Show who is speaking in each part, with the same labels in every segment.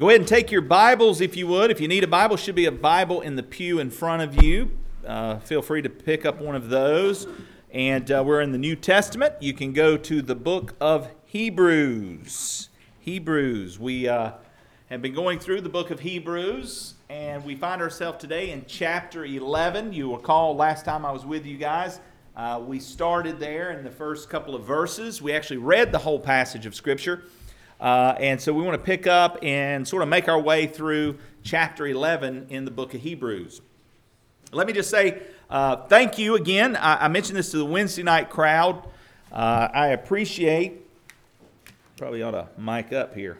Speaker 1: Go ahead and take your Bibles if you would. If you need a Bible, should be a Bible in the pew in front of you. Uh, feel free to pick up one of those. And uh, we're in the New Testament. You can go to the book of Hebrews. Hebrews. We uh, have been going through the book of Hebrews, and we find ourselves today in chapter 11. You recall last time I was with you guys, uh, we started there in the first couple of verses. We actually read the whole passage of Scripture. Uh, and so we want to pick up and sort of make our way through chapter 11 in the book of Hebrews. Let me just say uh, thank you again. I, I, mentioned this to the Wednesday night crowd. Uh, I appreciate, probably ought to mic up here.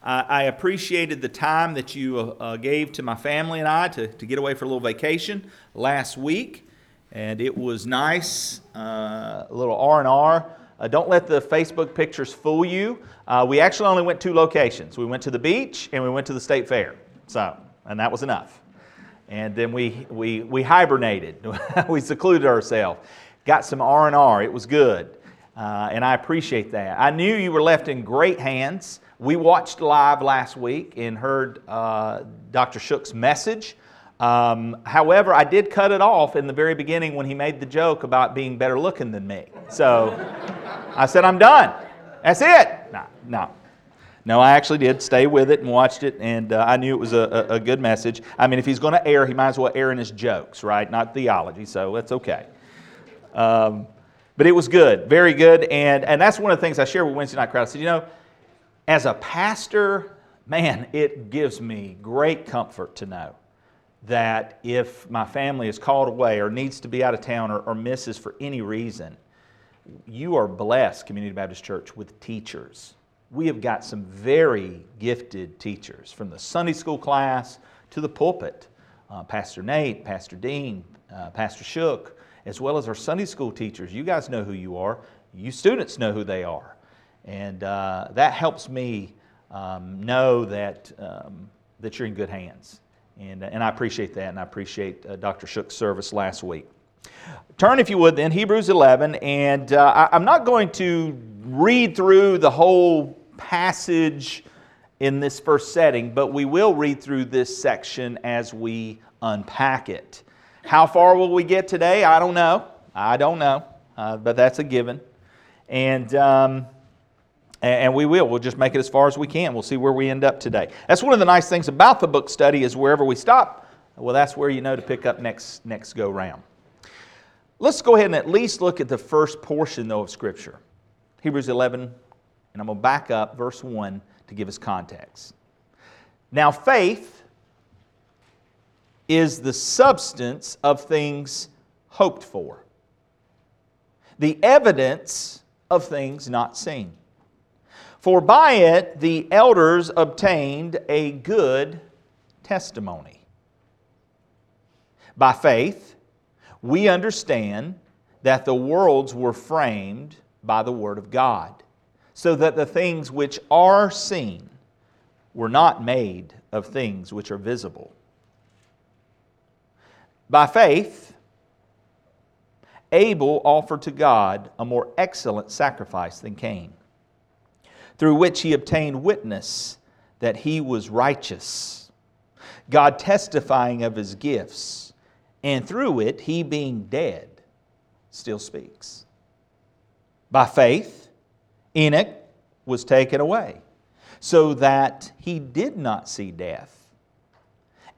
Speaker 1: I appreciated the time that you uh, gave to my family and I to, to get away for a little vacation last week. And it was nice, uh, a little R&R. Uh, don't let the Facebook pictures fool you. Uh, we actually only went two locations. We went to the beach and we went to the state fair. So, and that was enough. And then we, we, we hibernated. we secluded ourselves. Got some R&R. It was good. Uh, and I appreciate that. I knew you were left in great hands. We watched live last week and heard uh, Dr. Shook's message. Um, however, I did cut it off in the very beginning when he made the joke about being better looking than me. So I said, I'm done. That's it. No, no. No, I actually did stay with it and watched it, and uh, I knew it was a, a, a, good message. I mean, if he's going to err, he might as well err in his jokes, right? Not theology, so that's okay. Um, but it was good, very good, and, and that's one of the things I share with Wednesday Night Crowd. I said, you know, as a pastor, man, it gives me great comfort to know that if my family is called away or needs to be out of town or, or misses for any reason, you are blessed, Community Baptist Church, with teachers. We have got some very gifted teachers from the Sunday school class to the pulpit. Uh, Pastor Nate, Pastor Dean, uh, Pastor Shook, as well as our Sunday school teachers. You guys know who you are. You students know who they are. And uh, that helps me um, know that, um, that you're in good hands. And, and I appreciate that, and I appreciate uh, Dr. Shook's service last week. Turn, if you would, then, Hebrews 11, and uh, I, am not going to read through the whole passage in this first setting, but we will read through this section as we unpack it. How far will we get today? I don't know. I don't know, uh, but that's a given. And. Um, and we will. We'll just make it as far as we can. We'll see where we end up today. That's one of the nice things about the book study is wherever we stop, well, that's where you know to pick up next, next go round. Let's go ahead and at least look at the first portion, though, of Scripture. Hebrews 11, and I'm going to back up verse 1 to give us context. Now, faith is the substance of things hoped for, the evidence of things not seen. For by it the elders obtained a good testimony. By faith, we understand that the worlds were framed by the Word of God, so that the things which are seen were not made of things which are visible. By faith, Abel offered to God a more excellent sacrifice than Cain through which he obtained witness that he was righteous, God testifying of his gifts, and through it, he being dead, still speaks. By faith, Enoch was taken away, so that he did not see death,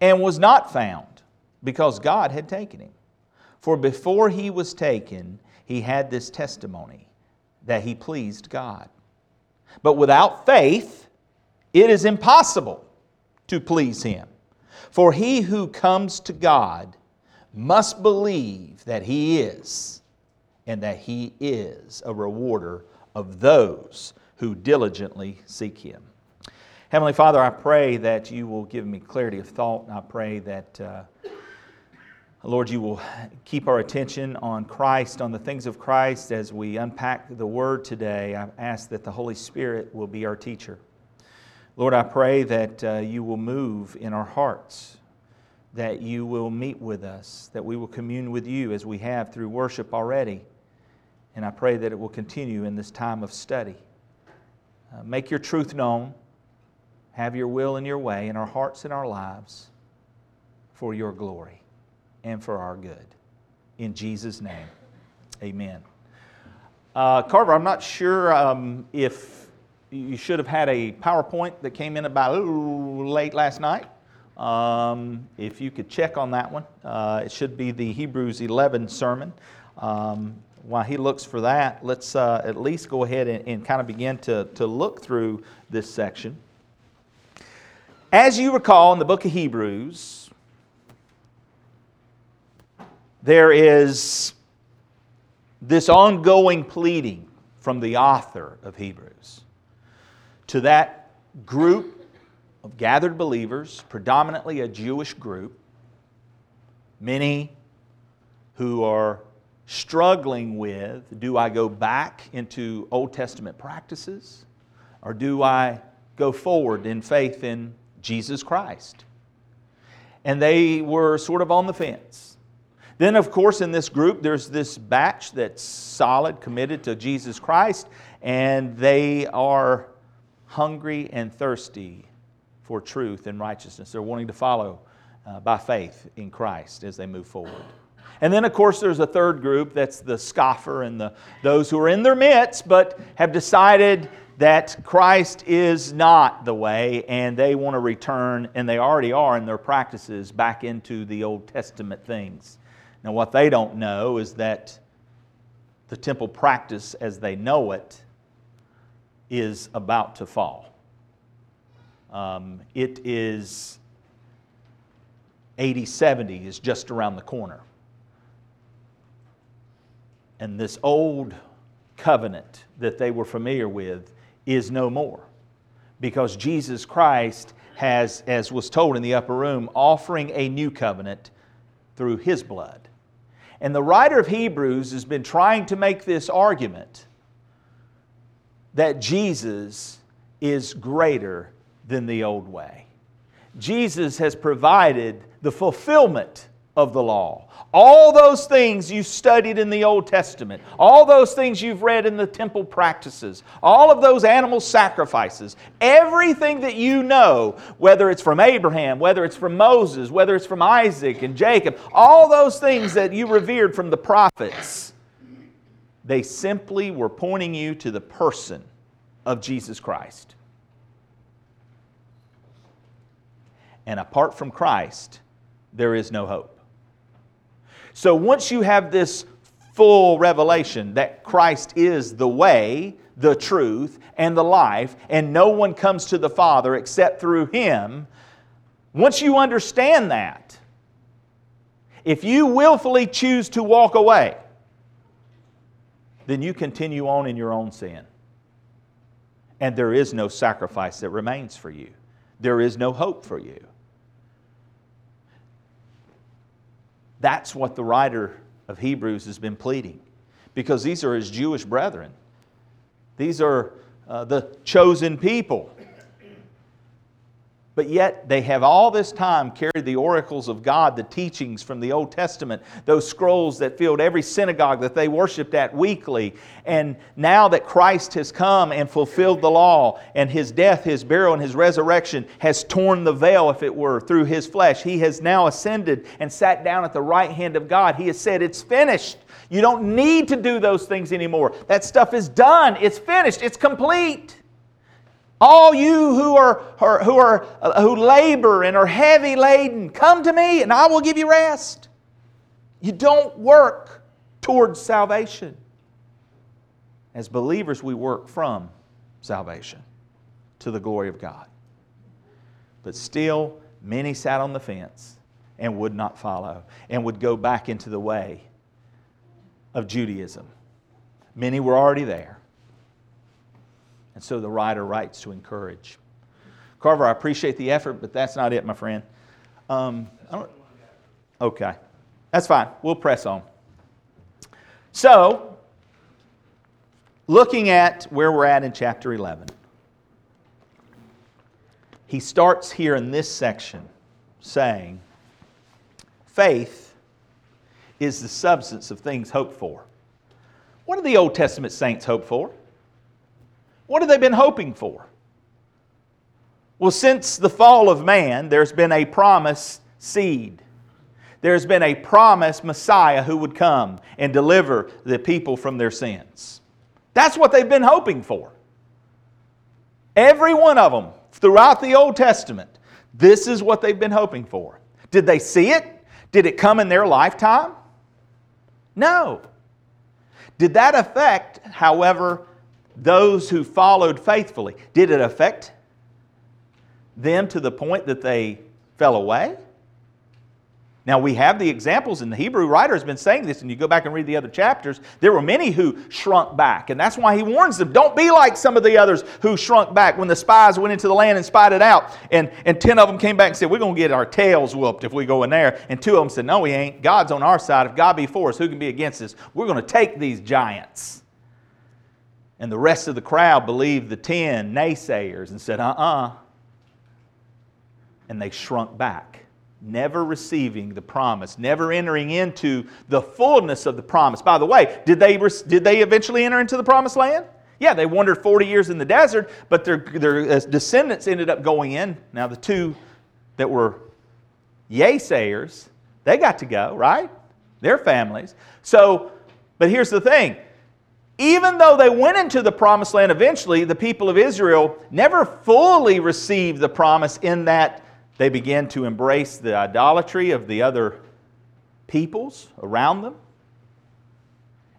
Speaker 1: and was not found, because God had taken him. For before he was taken, he had this testimony that he pleased God. But without faith, it is impossible to please Him. For he who comes to God must believe that He is, and that He is a rewarder of those who diligently seek Him. Heavenly Father, I pray that you will give me clarity of thought, and I pray that. Uh, Lord, you will keep our attention on Christ, on the things of Christ as we unpack the Word today. I ask that the Holy Spirit will be our teacher. Lord, I pray that uh, you will move in our hearts, that you will meet with us, that we will commune with you as we have through worship already. And I pray that it will continue in this time of study. Uh, make your truth known. have your will and your way in our hearts and our lives for your glory and for our good. In Jesus' name, amen. Uh, Carver, I'm not sure um, if you should have had a PowerPoint that came in about ooh, late last night. Um, if you could check on that one, uh, it should be the Hebrews 11 sermon. Um, while he looks for that, let's uh, at least go ahead and, and kind of begin to, to look through this section. As you recall in the book of Hebrews, there is this ongoing pleading from the author of Hebrews to that group of gathered believers, predominantly a Jewish group, many who are struggling with do I go back into Old Testament practices or do I go forward in faith in Jesus Christ? And they were sort of on the fence. Then, of course, in this group, there's this batch that's solid, committed to Jesus Christ, and they are hungry and thirsty for truth and righteousness. They're wanting to follow uh, by faith in Christ as they move forward. And then, of course, there's a third group that's the scoffer and the, those who are in their midst but have decided that Christ is not the way and they want to return, and they already are in their practices, back into the Old Testament things. Now, what they don't know is that the temple practice as they know it is about to fall. Um, it is AD 70 is just around the corner and this old covenant that they were familiar with is no more. Because Jesus Christ has, as was told in the upper room, offering a new covenant through his blood. And the writer of Hebrews has been trying to make this argument that Jesus is greater than the old way. Jesus has provided the fulfillment of the law. All those things you studied in the Old Testament, all those things you've read in the temple practices, all of those animal sacrifices, everything that you know, whether it's from Abraham, whether it's from Moses, whether it's from Isaac and Jacob, all those things that you revered from the prophets, they simply were pointing you to the person of Jesus Christ. And apart from Christ, there is no hope. So once you have this full revelation that Christ is the way, the truth, and the life, and no one comes to the Father except through Him, once you understand that, if you willfully choose to walk away, then you continue on in your own sin. And there is no sacrifice that remains for you, there is no hope for you. That's what the writer of Hebrews has been pleading because these are his Jewish brethren. These are uh, the chosen people. But yet they have all this time carried the oracles of God, the teachings from the Old Testament, those scrolls that filled every synagogue that they worshiped at weekly. And now that Christ has come and fulfilled the law, and his death, his burial, and his resurrection has torn the veil, if it were, through his flesh, he has now ascended and sat down at the right hand of God. He has said, It's finished. You don't need to do those things anymore. That stuff is done, it's finished, it's complete. All you who are, who are uh, who labor and are heavy laden, come to me and I will give you rest. You don't work towards salvation. As believers, we work from salvation to the glory of God. But still, many sat on the fence and would not follow and would go back into the way of Judaism. Many were already there. And so the writer writes to encourage. Carver, I appreciate the effort, but that's not it, my friend. Um, okay, that's fine. We'll press on. So, looking at where we're at in chapter 11, he starts here in this section saying, Faith is the substance of things hoped for. What do the Old Testament saints hope for? What have they been hoping for? Well, since the fall of man, there's been a promised seed. There's been a promised Messiah who would come and deliver the people from their sins. That's what they've been hoping for. Every one of them throughout the Old Testament, this is what they've been hoping for. Did they see it? Did it come in their lifetime? No. Did that affect, however, those who followed faithfully? Did it affect them to the point that they fell away? Now, we have the examples, and the Hebrew writer has been saying this, and you go back and read the other chapters. There were many who shrunk back, and that's why he warns them don't be like some of the others who shrunk back when the spies went into the land and spied it out. And, and 10 of them came back and said, We're going to get our tails whooped if we go in there. And two of them said, No, we ain't. God's on our side. If God be for us, who can be against us? We're going to take these giants. And the rest of the crowd believed the 10 naysayers and said, Uh uh-uh. uh. And they shrunk back never receiving the promise, never entering into the fullness of the promise. By the way, did they, did they eventually enter into the promised land? Yeah, they wandered 40 years in the desert, but their, their uh, descendants ended up going in. Now, the two that were yaysayers, they got to go, right? Their families. So, but here's the thing even though they went into the promised land eventually, the people of Israel never fully received the promise in that they began to embrace the idolatry of the other peoples around them.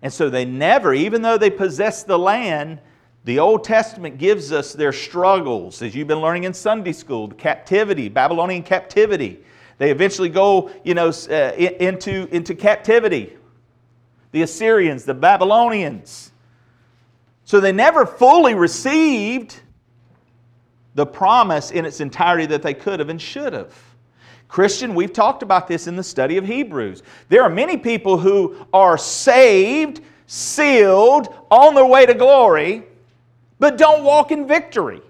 Speaker 1: And so they never, even though they possessed the land, the Old Testament gives us their struggles, as you've been learning in Sunday school, the captivity, Babylonian captivity. They eventually go, you know, uh, into, into captivity. The Assyrians, the Babylonians. So they never fully received the promise in its entirety that they could have and should have. Christian, we've talked about this in the study of Hebrews. There are many people who are saved, sealed, on their way to glory, but don't walk in victory.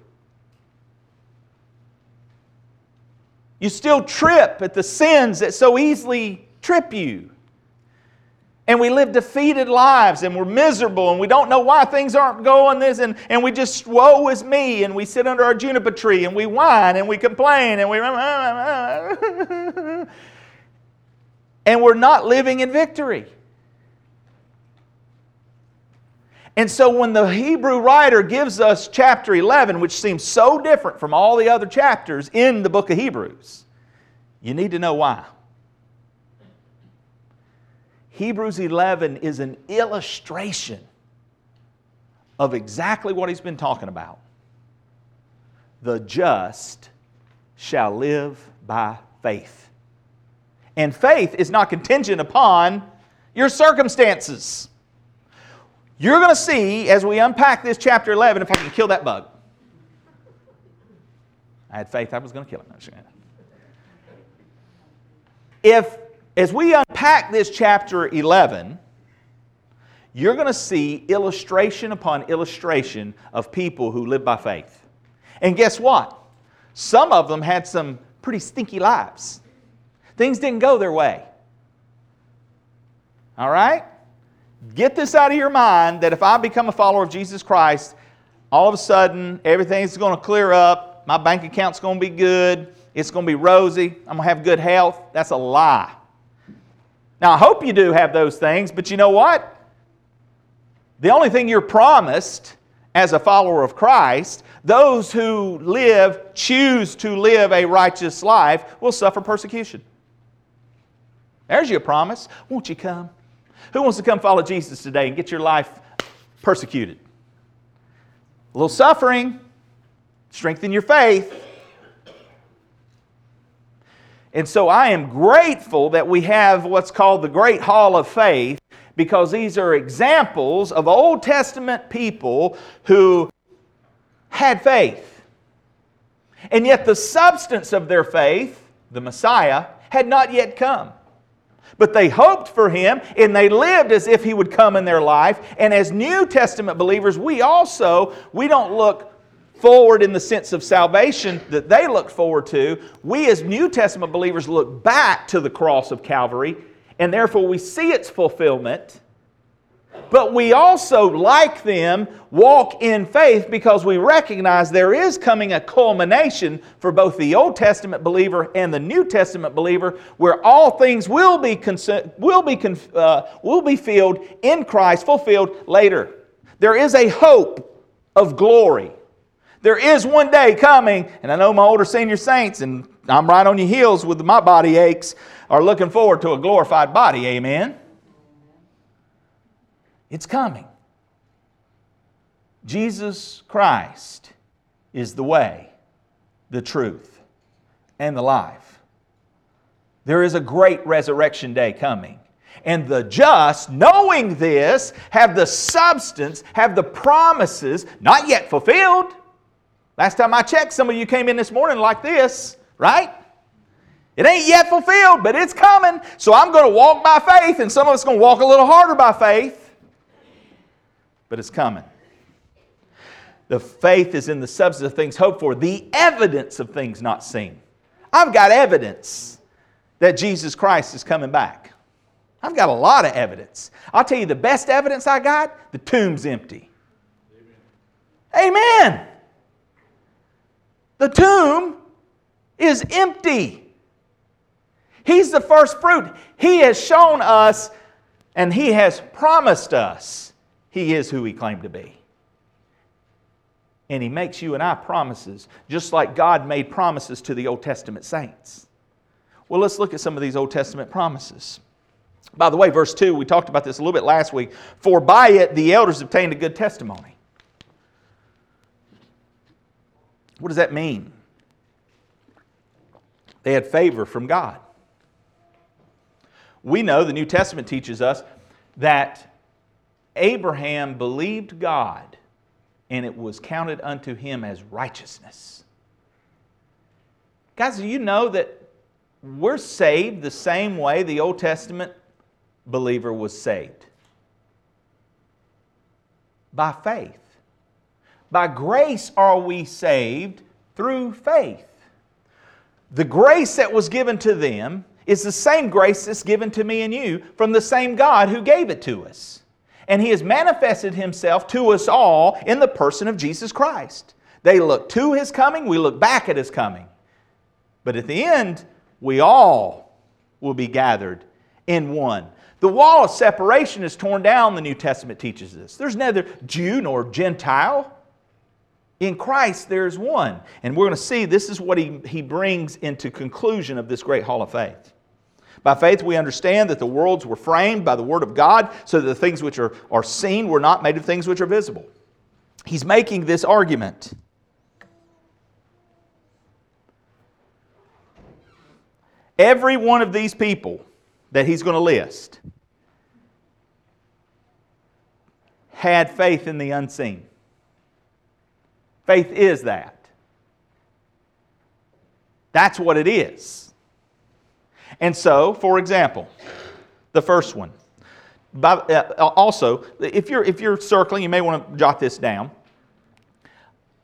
Speaker 1: You still trip at the sins that so easily trip you and we live defeated lives and we're miserable and we don't know why things aren't going this and, and we just woe is me and we sit under our juniper tree and we whine and we complain and we and we're not living in victory. And so when the hebrew writer gives us chapter 11 which seems so different from all the other chapters in the book of hebrews you need to know why Hebrews 11 is an illustration of exactly what he's been talking about. The just shall live by faith. And faith is not contingent upon your circumstances. You're going to see as we unpack this chapter 11 if I can kill that bug. I had faith I was going to kill it. If as we unpack this chapter 11, you're going to see illustration upon illustration of people who live by faith. And guess what? Some of them had some pretty stinky lives. Things didn't go their way. All right? Get this out of your mind that if I become a follower of Jesus Christ, all of a sudden everything's going to clear up, my bank account's going to be good, it's going to be rosy, I'm going to have good health. That's a lie. Now, I hope you do have those things, but you know what? The only thing you're promised as a follower of Christ, those who live, choose to live a righteous life, will suffer persecution. There's your promise. Won't you come? Who wants to come follow Jesus today and get your life persecuted? A little suffering, strengthen your faith. And so I am grateful that we have what's called the Great Hall of Faith because these are examples of Old Testament people who had faith. And yet the substance of their faith, the Messiah, had not yet come. But they hoped for him and they lived as if he would come in their life. And as New Testament believers, we also, we don't look forward in the sense of salvation that they looked forward to, we as New Testament believers look back to the cross of Calvary, and therefore we see its fulfillment But we also, like them, walk in faith because we recognize there is coming a culmination for both the Old Testament believer and the New Testament believer where all things will be, will be, uh, will be filled in Christ, fulfilled later. There is a hope of glory. There is one day coming, and I know my older senior saints, and I'm right on your heels with my body aches, are looking forward to a glorified body. Amen. It's coming. Jesus Christ is the way, the truth, and the life. There is a great resurrection day coming. And the just, knowing this, have the substance, have the promises, not yet fulfilled. Last time I checked, some of you came in this morning like this, right? It ain't yet fulfilled, but it's coming. So I'm going to walk by faith, and some of us going to walk a little harder by faith but it's coming. The faith is in the substance of things hoped for, the evidence of things not seen. I've got evidence that Jesus Christ is coming back. I've got a lot of evidence. I'll tell you the best evidence I got the tomb's empty. Amen. Amen. The tomb is empty. He's the first fruit. He has shown us and He has promised us he is who He claimed to be. And He makes you and I promises, just like God made promises to the Old Testament saints. Well, let's look at some of these Old Testament promises. By the way, verse 2, we talked about this a little bit last week. For by it the elders obtained a good testimony. What does that mean? They had favor from God. We know the New Testament teaches us that Abraham believed God, and it was counted unto him as righteousness. Guys, do you know that we're saved the same way the Old Testament believer was saved? By faith. By grace are we saved through faith. The grace that was given to them is the same grace that's given to me and you from the same God who gave it to us and he has manifested himself to us all in the person of Jesus Christ. They look to his coming, we look back at his coming. But at the end, we all will be gathered in one. The wall of separation is torn down, the New Testament teaches this. There's neither Jew nor Gentile. In Christ, there's one. And we're going to see this is what he, he brings into conclusion of this great hall of faith. By faith, we understand that the worlds were framed by the Word of God, so that the things which are, are seen were not made of things which are visible. He's making this argument. Every one of these people that he's going to list had faith in the unseen. Faith is that. That's what it is. And so, for example, the first one. By, uh, also, if you're, if you're circling, you may want to jot this down.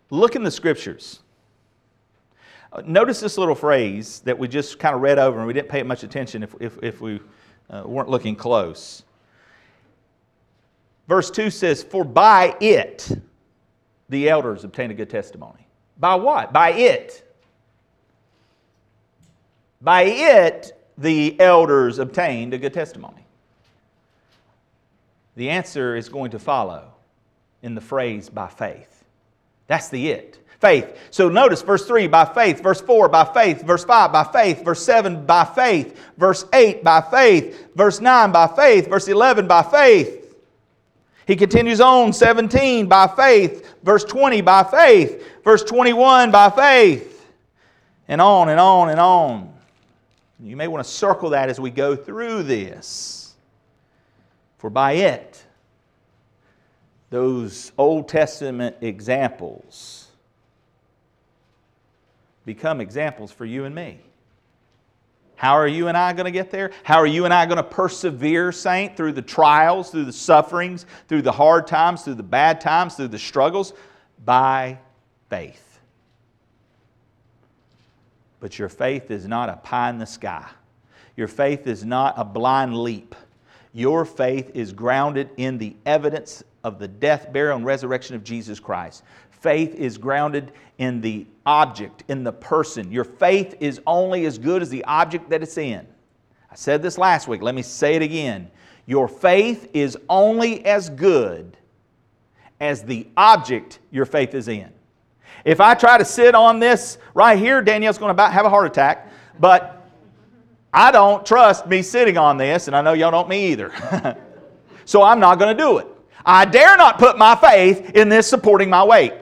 Speaker 1: Look in the scriptures. Uh, notice this little phrase that we just kind of read over and we didn't pay much attention if, if, if we uh, weren't looking close. Verse 2 says, For by it the elders obtained a good testimony. By what? By it. By it, the elders obtained a good testimony? The answer is going to follow in the phrase by faith. That's the it. Faith. So notice verse 3 by faith, verse 4 by faith, verse 5 by faith, verse 7 by faith, verse 8 by faith, verse 9 by faith, verse 11 by faith. He continues on 17 by faith, verse 20 by faith, verse 21 by faith, and on and on and on. You may want to circle that as we go through this. For by it, those Old Testament examples become examples for you and me. How are you and I going to get there? How are you and I going to persevere, saint, through the trials, through the sufferings, through the hard times, through the bad times, through the struggles? By faith. But your faith is not a pie in the sky. Your faith is not a blind leap. Your faith is grounded in the evidence of the death, burial, and resurrection of Jesus Christ. Faith is grounded in the object, in the person. Your faith is only as good as the object that it's in. I said this last week. Let me say it again. Your faith is only as good as the object your faith is in. If I try to sit on this right here, Danielle's going to about have a heart attack. But I don't trust me sitting on this, and I know y'all don't me either. so I'm not going to do it. I dare not put my faith in this supporting my weight.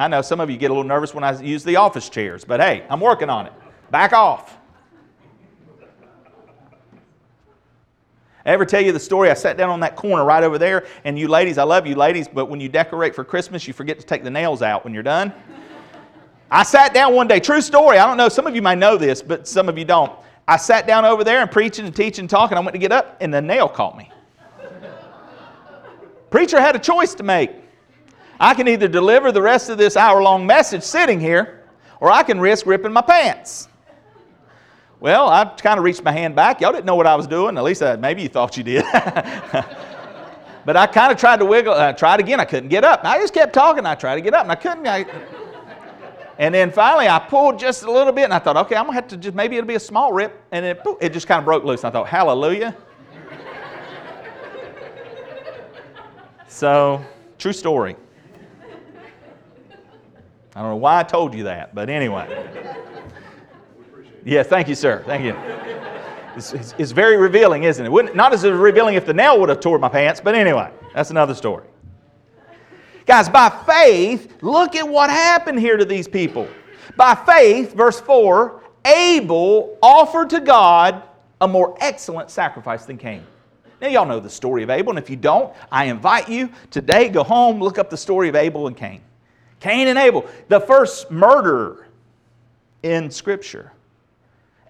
Speaker 1: I know some of you get a little nervous when I use the office chairs, but hey, I'm working on it. Back off. I ever tell you the story? I sat down on that corner right over there, and you ladies, I love you ladies, but when you decorate for Christmas, you forget to take the nails out when you're done. I sat down one day, true story. I don't know, some of you might know this, but some of you don't. I sat down over there and preaching and teaching and talking. I went to get up, and the nail caught me. Preacher had a choice to make. I can either deliver the rest of this hour long message sitting here, or I can risk ripping my pants. Well, I kind of reached my hand back. Y'all didn't know what I was doing. At least uh, maybe you thought you did. but I kind of tried to wiggle. I uh, tried again. I couldn't get up. I just kept talking. I tried to get up, and I couldn't. I... and then finally, I pulled just a little bit, and I thought, okay, I'm gonna have to just maybe it'll be a small rip, and it, it just kind of broke loose. And I thought, hallelujah. so, true story. I don't know why I told you that, but anyway. Yeah, thank you, sir. Thank you. It's, it's, it's very revealing, isn't it? Wouldn't, not as revealing if the nail would have tore my pants, but anyway, that's another story. Guys, by faith, look at what happened here to these people. By faith, verse 4, Abel offered to God a more excellent sacrifice than Cain. Now, y'all know the story of Abel, and if you don't, I invite you today, go home, look up the story of Abel and Cain. Cain and Abel, the first murderer in Scripture.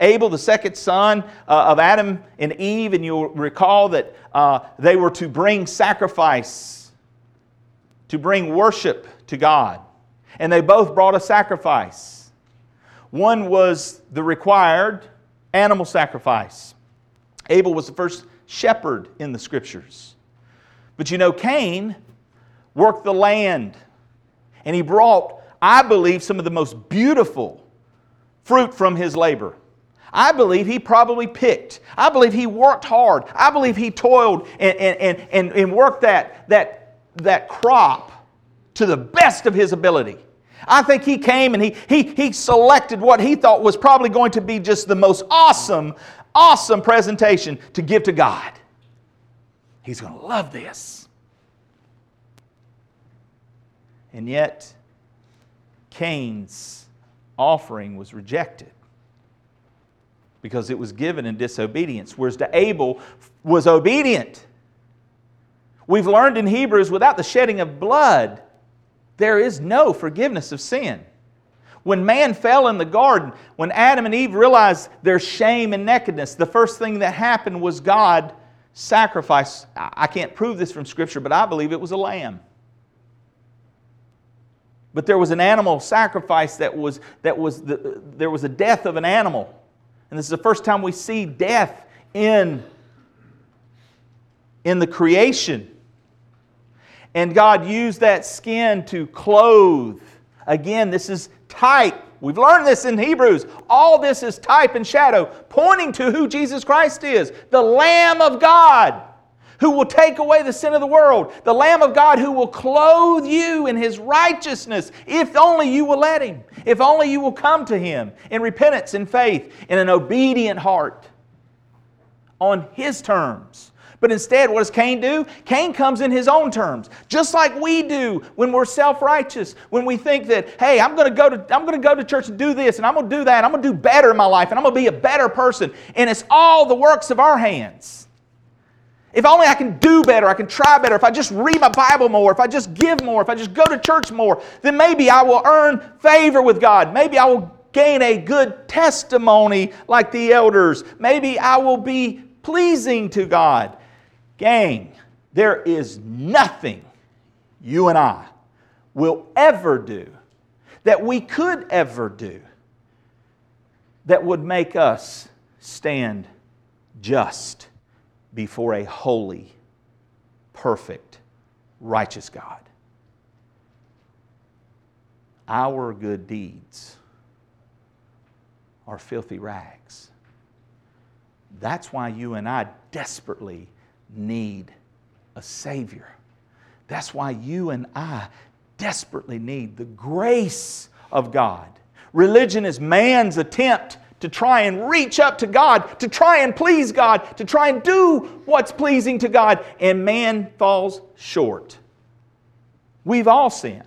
Speaker 1: Abel, the second son uh, of Adam and Eve, and you'll recall that uh, they were to bring sacrifice, to bring worship to God. And they both brought a sacrifice. One was the required animal sacrifice. Abel was the first shepherd in the scriptures. But you know, Cain worked the land, and he brought, I believe, some of the most beautiful fruit from his labor. I believe he probably picked. I believe he worked hard. I believe he toiled and, and, and, and worked that, that, that crop to the best of his ability. I think he came and he, he, he selected what he thought was probably going to be just the most awesome, awesome presentation to give to God. He's going to love this. And yet, Cain's offering was rejected because it was given in disobedience, whereas to Abel was obedient. We've learned in Hebrews without the shedding of blood, there is no forgiveness of sin. When man fell in the garden, when Adam and Eve realized their shame and nakedness, the first thing that happened was God sacrificed. I can't prove this from Scripture, but I believe it was a lamb. But there was an animal sacrifice that was, that was the, there was a death of an animal. And this is the first time we see death in, in the creation. And God used that skin to clothe. Again, this is type. We've learned this in Hebrews. All this is type and shadow, pointing to who Jesus Christ is the Lamb of God who will take away the sin of the world, the Lamb of God who will clothe you in his righteousness, if only you will let him, if only you will come to him in repentance in faith, in an obedient heart, on his terms. But instead, what does Cain do? Cain comes in his own terms, just like we do when we're self-righteous, when we think that, hey, I'm gonna go to I'm gonna go to church and do this, and I'm gonna do that, I'm gonna do better in my life, and I'm gonna be a better person. And it's all the works of our hands. If only I can do better, I can try better, if I just read my Bible more, if I just give more, if I just go to church more, then maybe I will earn favor with God. Maybe I will gain a good testimony like the elders. Maybe I will be pleasing to God. Gang, there is nothing you and I will ever do that we could ever do that would make us stand just before a holy, perfect, righteous God. Our good deeds are filthy rags. That's why you and I desperately need a Savior. That's why you and I desperately need the grace of God. Religion is man's attempt to try and reach up to God, to try and please God, to try and do what's pleasing to God, and man falls short. We've all sinned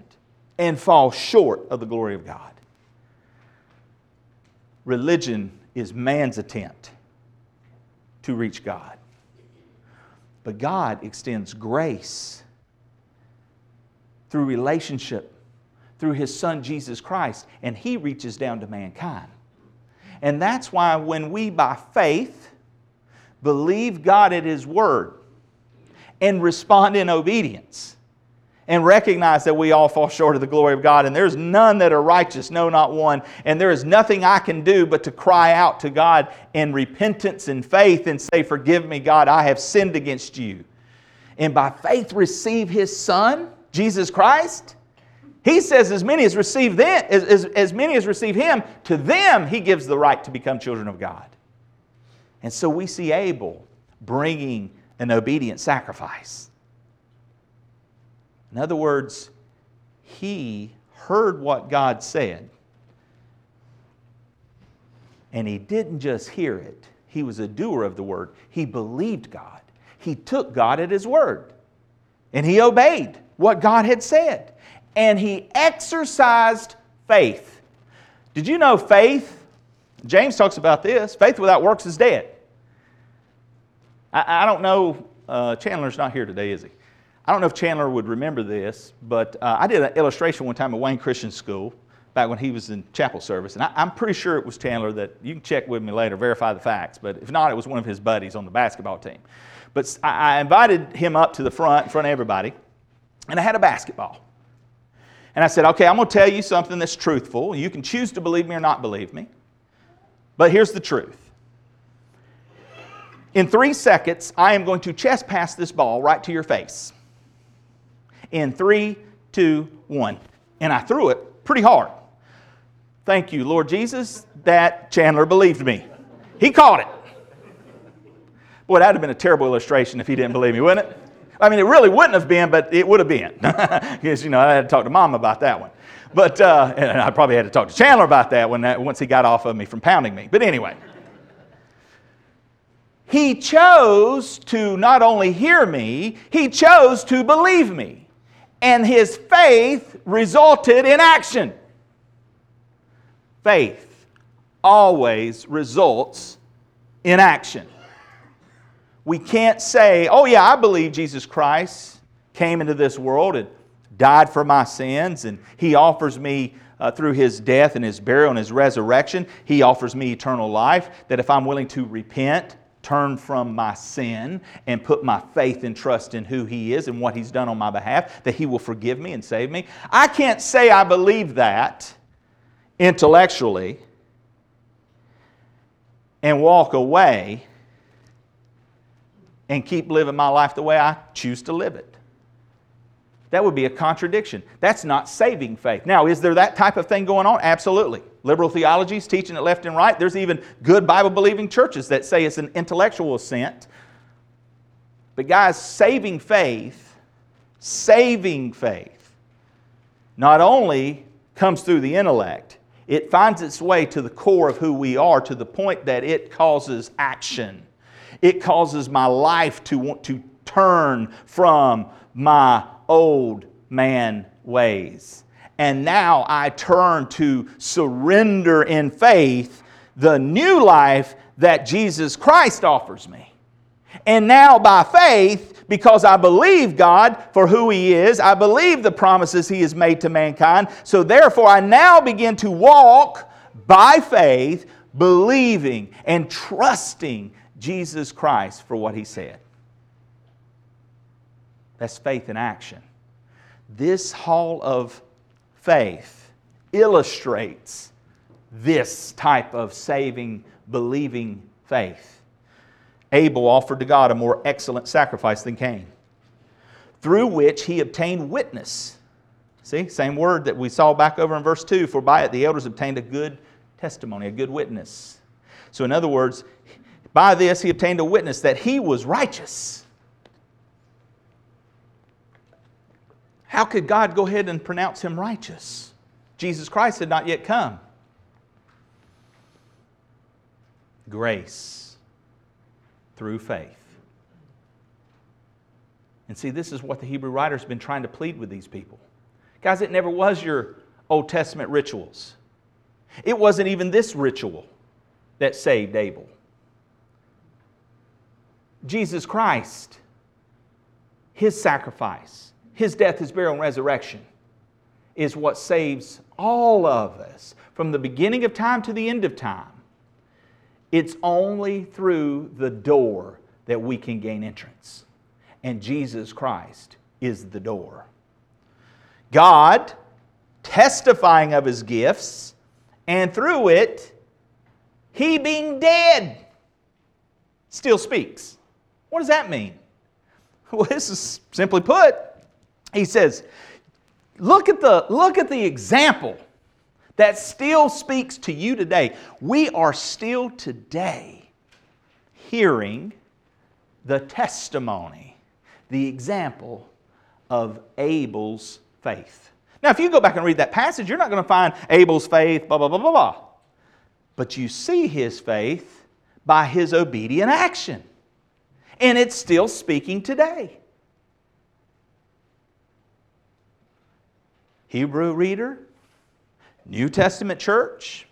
Speaker 1: and fall short of the glory of God. Religion is man's attempt to reach God. But God extends grace through relationship through his son Jesus Christ, and he reaches down to mankind. And that's why when we, by faith, believe God at His Word and respond in obedience and recognize that we all fall short of the glory of God and there's none that are righteous, no, not one, and there is nothing I can do but to cry out to God in repentance and faith and say, Forgive me, God, I have sinned against you. And by faith receive His Son, Jesus Christ he says, as many as receive them, as, as, as many as receive him, to them he gives the right to become children of God. And so we see Abel bringing an obedient sacrifice. In other words, he heard what God said, and he didn't just hear it, he was a doer of the word. He believed God. He took God at his word, and he obeyed what God had said and he exercised faith. Did you know faith? James talks about this faith without works is dead. I, I don't know, uh, Chandler's not here today, is he? I don't know if Chandler would remember this, but uh, I did an illustration one time at Wayne Christian School back when he was in chapel service. And I, am pretty sure it was Chandler that you can check with me later, verify the facts. But if not, it was one of his buddies on the basketball team. But I, I invited him up to the front in front of everybody, and I had a basketball. And I said, okay, I'm going to tell you something that's truthful. You can choose to believe me or not believe me. But here's the truth. In three seconds, I am going to chest pass this ball right to your face. In three, two, one. And I threw it pretty hard. Thank you, Lord Jesus, that Chandler believed me. He caught it. Boy, that would have been a terrible illustration if he didn't believe me, wouldn't it? I mean, it really wouldn't have been, but it would have been. because, you know, I had to talk to mom about that one. But, uh, and I probably had to talk to Chandler about that when that, once he got off of me from pounding me. But anyway, he chose to not only hear me, he chose to believe me. And his faith resulted in action. Faith always results in action. We can't say, oh, yeah, I believe Jesus Christ came into this world and died for my sins, and He offers me, uh, through His death and His burial and His resurrection, He offers me eternal life. That if I'm willing to repent, turn from my sin, and put my faith and trust in who He is and what He's done on my behalf, that He will forgive me and save me. I can't say I believe that intellectually and walk away and keep living my life the way I choose to live it. That would be a contradiction. That's not saving faith. Now, is there that type of thing going on? Absolutely. Liberal theology is teaching it left and right. There's even good Bible believing churches that say it's an intellectual assent. But, guys, saving faith, saving faith, not only comes through the intellect, it finds its way to the core of who we are to the point that it causes action. It causes my life to want to turn from my old man ways. And now I turn to surrender in faith the new life that Jesus Christ offers me. And now, by faith, because I believe God for who He is, I believe the promises He has made to mankind, so therefore I now begin to walk by faith, believing and trusting Jesus Christ for what he said. That's faith in action. This hall of faith illustrates this type of saving, believing faith. Abel offered to God a more excellent sacrifice than Cain, through which he obtained witness. See, same word that we saw back over in verse 2 for by it the elders obtained a good testimony, a good witness. So, in other words, by this he obtained a witness that he was righteous. How could God go ahead and pronounce him righteous? Jesus Christ had not yet come. Grace through faith. And see, this is what the Hebrew writer's been trying to plead with these people. Guys, it never was your Old Testament rituals. It wasn't even this ritual that saved Abel. Jesus Christ, his sacrifice, his death, his burial, and resurrection is what saves all of us from the beginning of time to the end of time. It's only through the door that we can gain entrance. And Jesus Christ is the door. God, testifying of his gifts, and through it, he being dead, still speaks. What does that mean? Well, this is simply put, he says, look at the, look at the example that still speaks to you today. We are still today hearing the testimony, the example of Abel's faith. Now, if you go back and read that passage, you're not going to find Abel's faith, blah, blah, blah, blah, blah. But you see his faith by his obedient action. And it's still speaking today. Hebrew reader, New Testament church,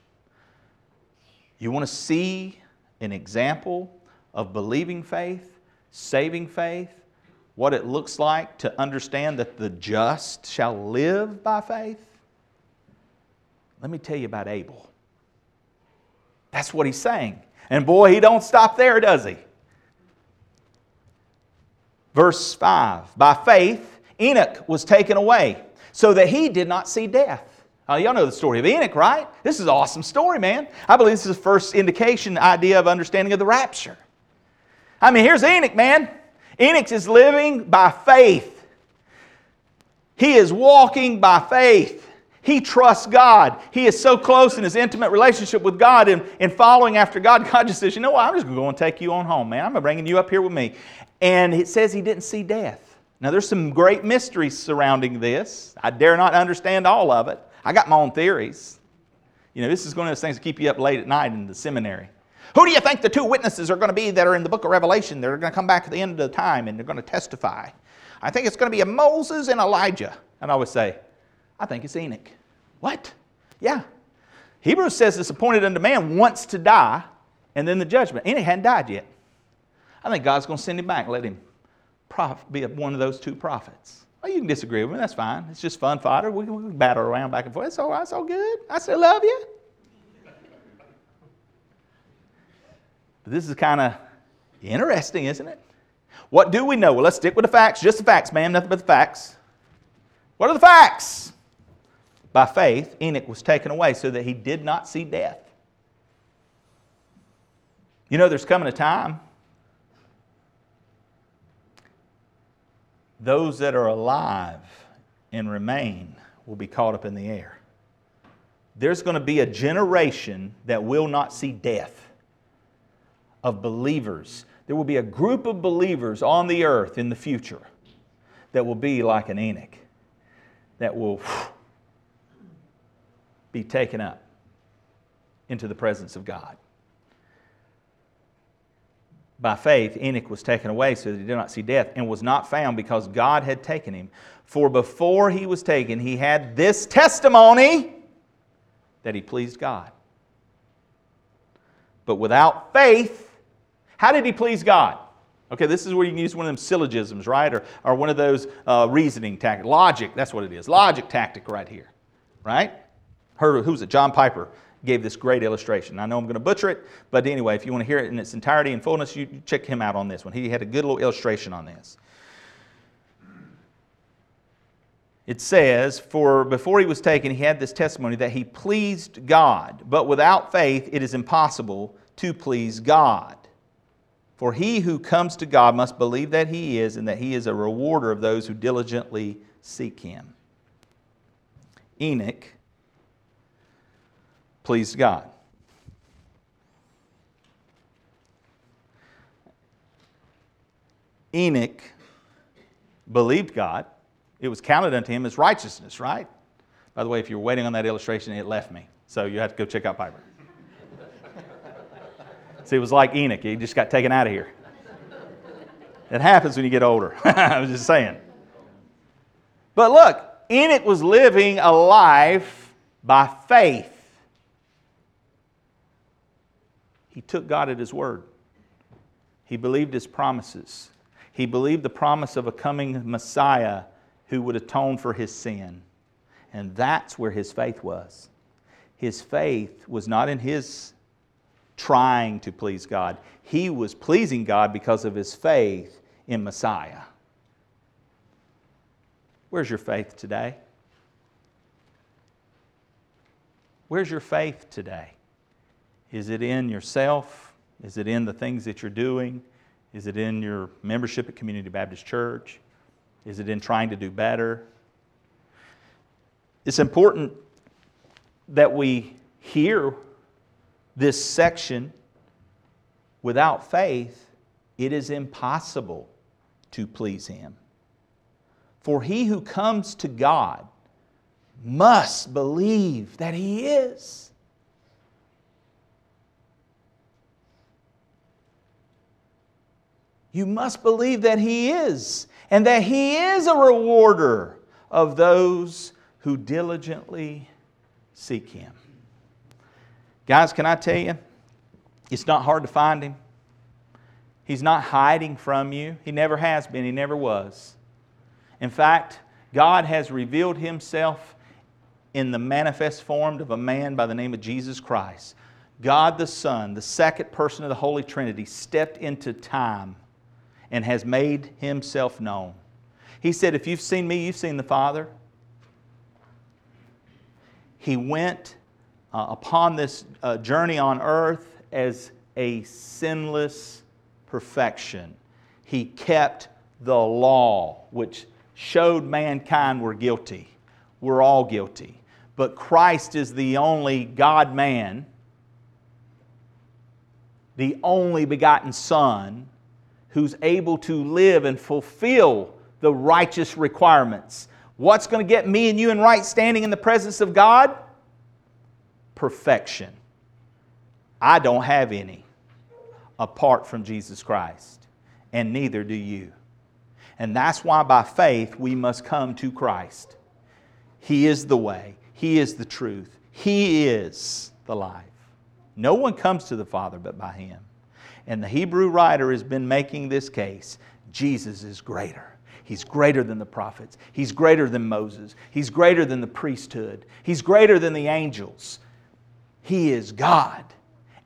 Speaker 1: you want to see an example of believing faith, saving faith, what it looks like to understand that the just shall live by faith? Let me tell you about Abel. That's what he's saying. And boy, he don't stop there, does he? Verse 5 By faith, Enoch was taken away so that he did not see death. Uh, y'all know the story of Enoch, right? This is an awesome story, man. I believe this is the first indication, idea of understanding of the rapture. I mean, here's Enoch, man. Enoch is living by faith. He is walking by faith. He trusts God. He is so close in his intimate relationship with God and, and following after God. God just says, You know what? I'm just going to go and take you on home, man. I'm bringing you up here with me. And it says he didn't see death. Now, there's some great mysteries surrounding this. I dare not understand all of it. I got my own theories. You know, this is one of those things that keep you up late at night in the seminary. Who do you think the two witnesses are going to be that are in the book of Revelation? They're going to come back at the end of the time and they're going to testify. I think it's going to be a Moses and Elijah. And I would say, I think it's Enoch. What? Yeah. Hebrews says it's appointed unto man once to die and then the judgment. Enoch hadn't died yet. I think God's going to send him back, let him be one of those two prophets. Well, you can disagree with me, that's fine. It's just fun fodder. We, can battle around back and forth. It's all right, it's all good. I still love you. But this is kind of interesting, isn't it? What do we know? Well, let's stick with the facts. Just the facts, man. Nothing but the facts. What are the facts? By faith, Enoch was taken away so that he did not see death. You know, there's coming a time those that are alive and remain will be caught up in the air. There's going to be a generation that will not see death of believers. There will be a group of believers on the earth in the future that will be like an Enoch, that will be taken up into the presence of God. By faith, Enoch was taken away so that he did not see death, and was not found because God had taken him. For before he was taken, he had this testimony that he pleased God. But without faith, how did he please God? Okay, this is where you can use one of them syllogisms, right? Or, or one of those uh, reasoning tactics. Logic, that's what it is. Logic tactic right here, right? Her, who's it? John Piper gave this great illustration. I know I'm going to butcher it, but anyway, if you want to hear it in its entirety and fullness, you check him out on this one. He had a good little illustration on this. It says, For before he was taken, he had this testimony that he pleased God, but without faith it is impossible to please God. For he who comes to God must believe that he is, and that he is a rewarder of those who diligently seek him. Enoch pleased God. Enoch believed God. It was counted unto him as righteousness, right? By the way, if you're waiting on that illustration, it left me. So you have to go check out Piper. See, it was like Enoch. He just got taken out of here. It happens when you get older. I was just saying. But look, Enoch was living a life by faith. He took God at His word. He believed His promises. He believed the promise of a coming Messiah who would atone for his sin. And that's where his faith was. His faith was not in his trying to please God, he was pleasing God because of his faith in Messiah. Where's your faith today? Where's your faith today? Is it in yourself? Is it in the things that you're doing? Is it in your membership at Community Baptist Church? Is it in trying to do better? It's important that we hear this section. Without faith, it is impossible to please Him. For he who comes to God must believe that He is You must believe that He is, and that He is a rewarder of those who diligently seek Him. Guys, can I tell you, it's not hard to find Him. He's not hiding from you. He never has been, He never was. In fact, God has revealed Himself in the manifest form of a man by the name of Jesus Christ. God the Son, the second person of the Holy Trinity, stepped into time and has made himself known. He said, If you've seen me, you've seen the Father. He went uh, upon this uh, journey on earth as a sinless perfection. He kept the law, which showed mankind were guilty. We're all guilty. But Christ is the only God man, the only begotten Son who's able to live and fulfill the righteous requirements. What's going to get me and you in right standing in the presence of God? Perfection. I don't have any apart from Jesus Christ, and neither do you. And that's why by faith we must come to Christ. He is the way, He is the truth, He is the life. No one comes to the Father but by Him. And the Hebrew writer has been making this case Jesus is greater. He's greater than the prophets. He's greater than Moses. He's greater than the priesthood. He's greater than the angels. He is God.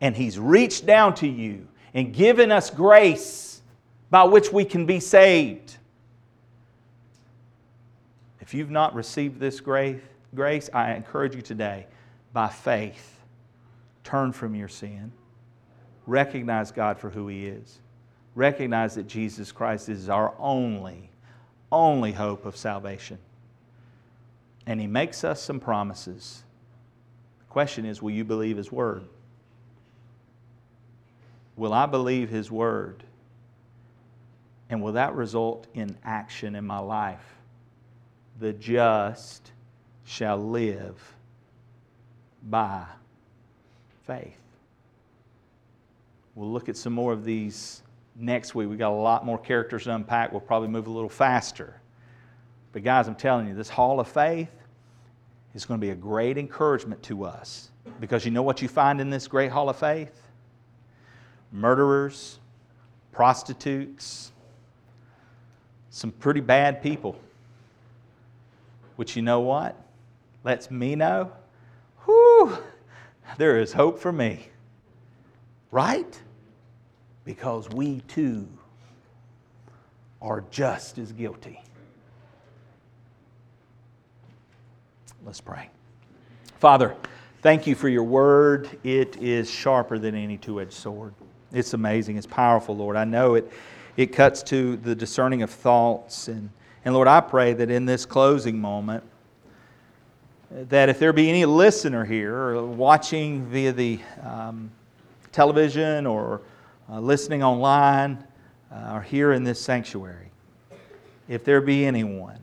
Speaker 1: And He's reached down to you and given us grace by which we can be saved. If you've not received this grace, I encourage you today, by faith, turn from your sin recognize God for who He is. Recognize that Jesus Christ is our only, only hope of salvation. And He makes us some promises. The question is will you believe His Word? Will I believe His Word? And will that result in action in my life? The just shall live by faith. We'll look at some more of these next week. We've got a lot more characters to unpack. We'll probably move a little faster. But, guys, I'm telling you, this hall of faith is going to be a great encouragement to us. Because you know what you find in this great hall of faith? Murderers, prostitutes, some pretty bad people. Which you know what? Lets me know, whew, there is hope for me. Right? Because we too are just as guilty. Let's pray. Father, thank you for your word. It is sharper than any two edged sword. It's amazing. It's powerful, Lord. I know it, it cuts to the discerning of thoughts. And, and Lord, I pray that in this closing moment, that if there be any listener here or watching via the um, television or uh, listening online uh, or here in this sanctuary, if there be anyone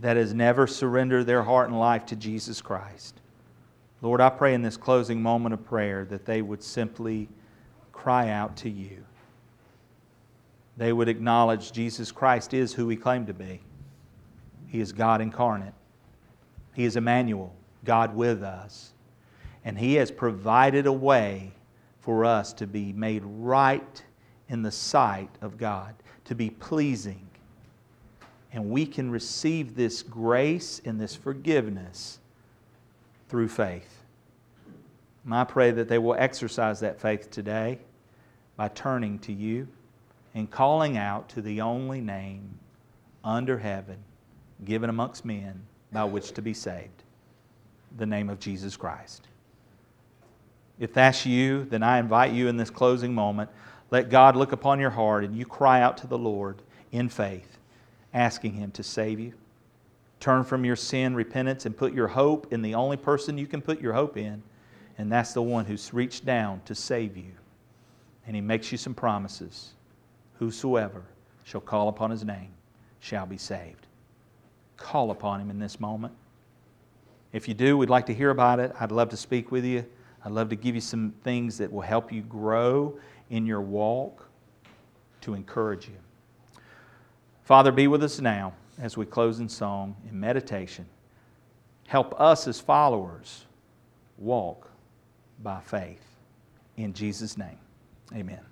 Speaker 1: that has never surrendered their heart and life to Jesus Christ, Lord, I pray in this closing moment of prayer that they would simply cry out to you. They would acknowledge Jesus Christ is who he claimed to be. He is God incarnate. He is Emmanuel, God with us. And He has provided a way for us to be made right in the sight of God, to be pleasing. And we can receive this grace and this forgiveness through faith. And I pray that they will exercise that faith today by turning to you and calling out to the only name under heaven given amongst men by which to be saved the name of Jesus Christ. If that's you, then I invite you in this closing moment, let God look upon your heart and you cry out to the Lord in faith, asking Him to save you. Turn from your sin, repentance, and put your hope in the only person you can put your hope in, and that's the one who's reached down to save you. And He makes you some promises. Whosoever shall call upon His name shall be saved call upon Him in this moment. If you do, we'd like to hear about it. I'd love to speak with you. I'd love to give you some things that will help you grow in your walk to encourage you. Father, be with us now as we close in song in meditation. Help us as followers walk by faith. In Jesus' name, amen.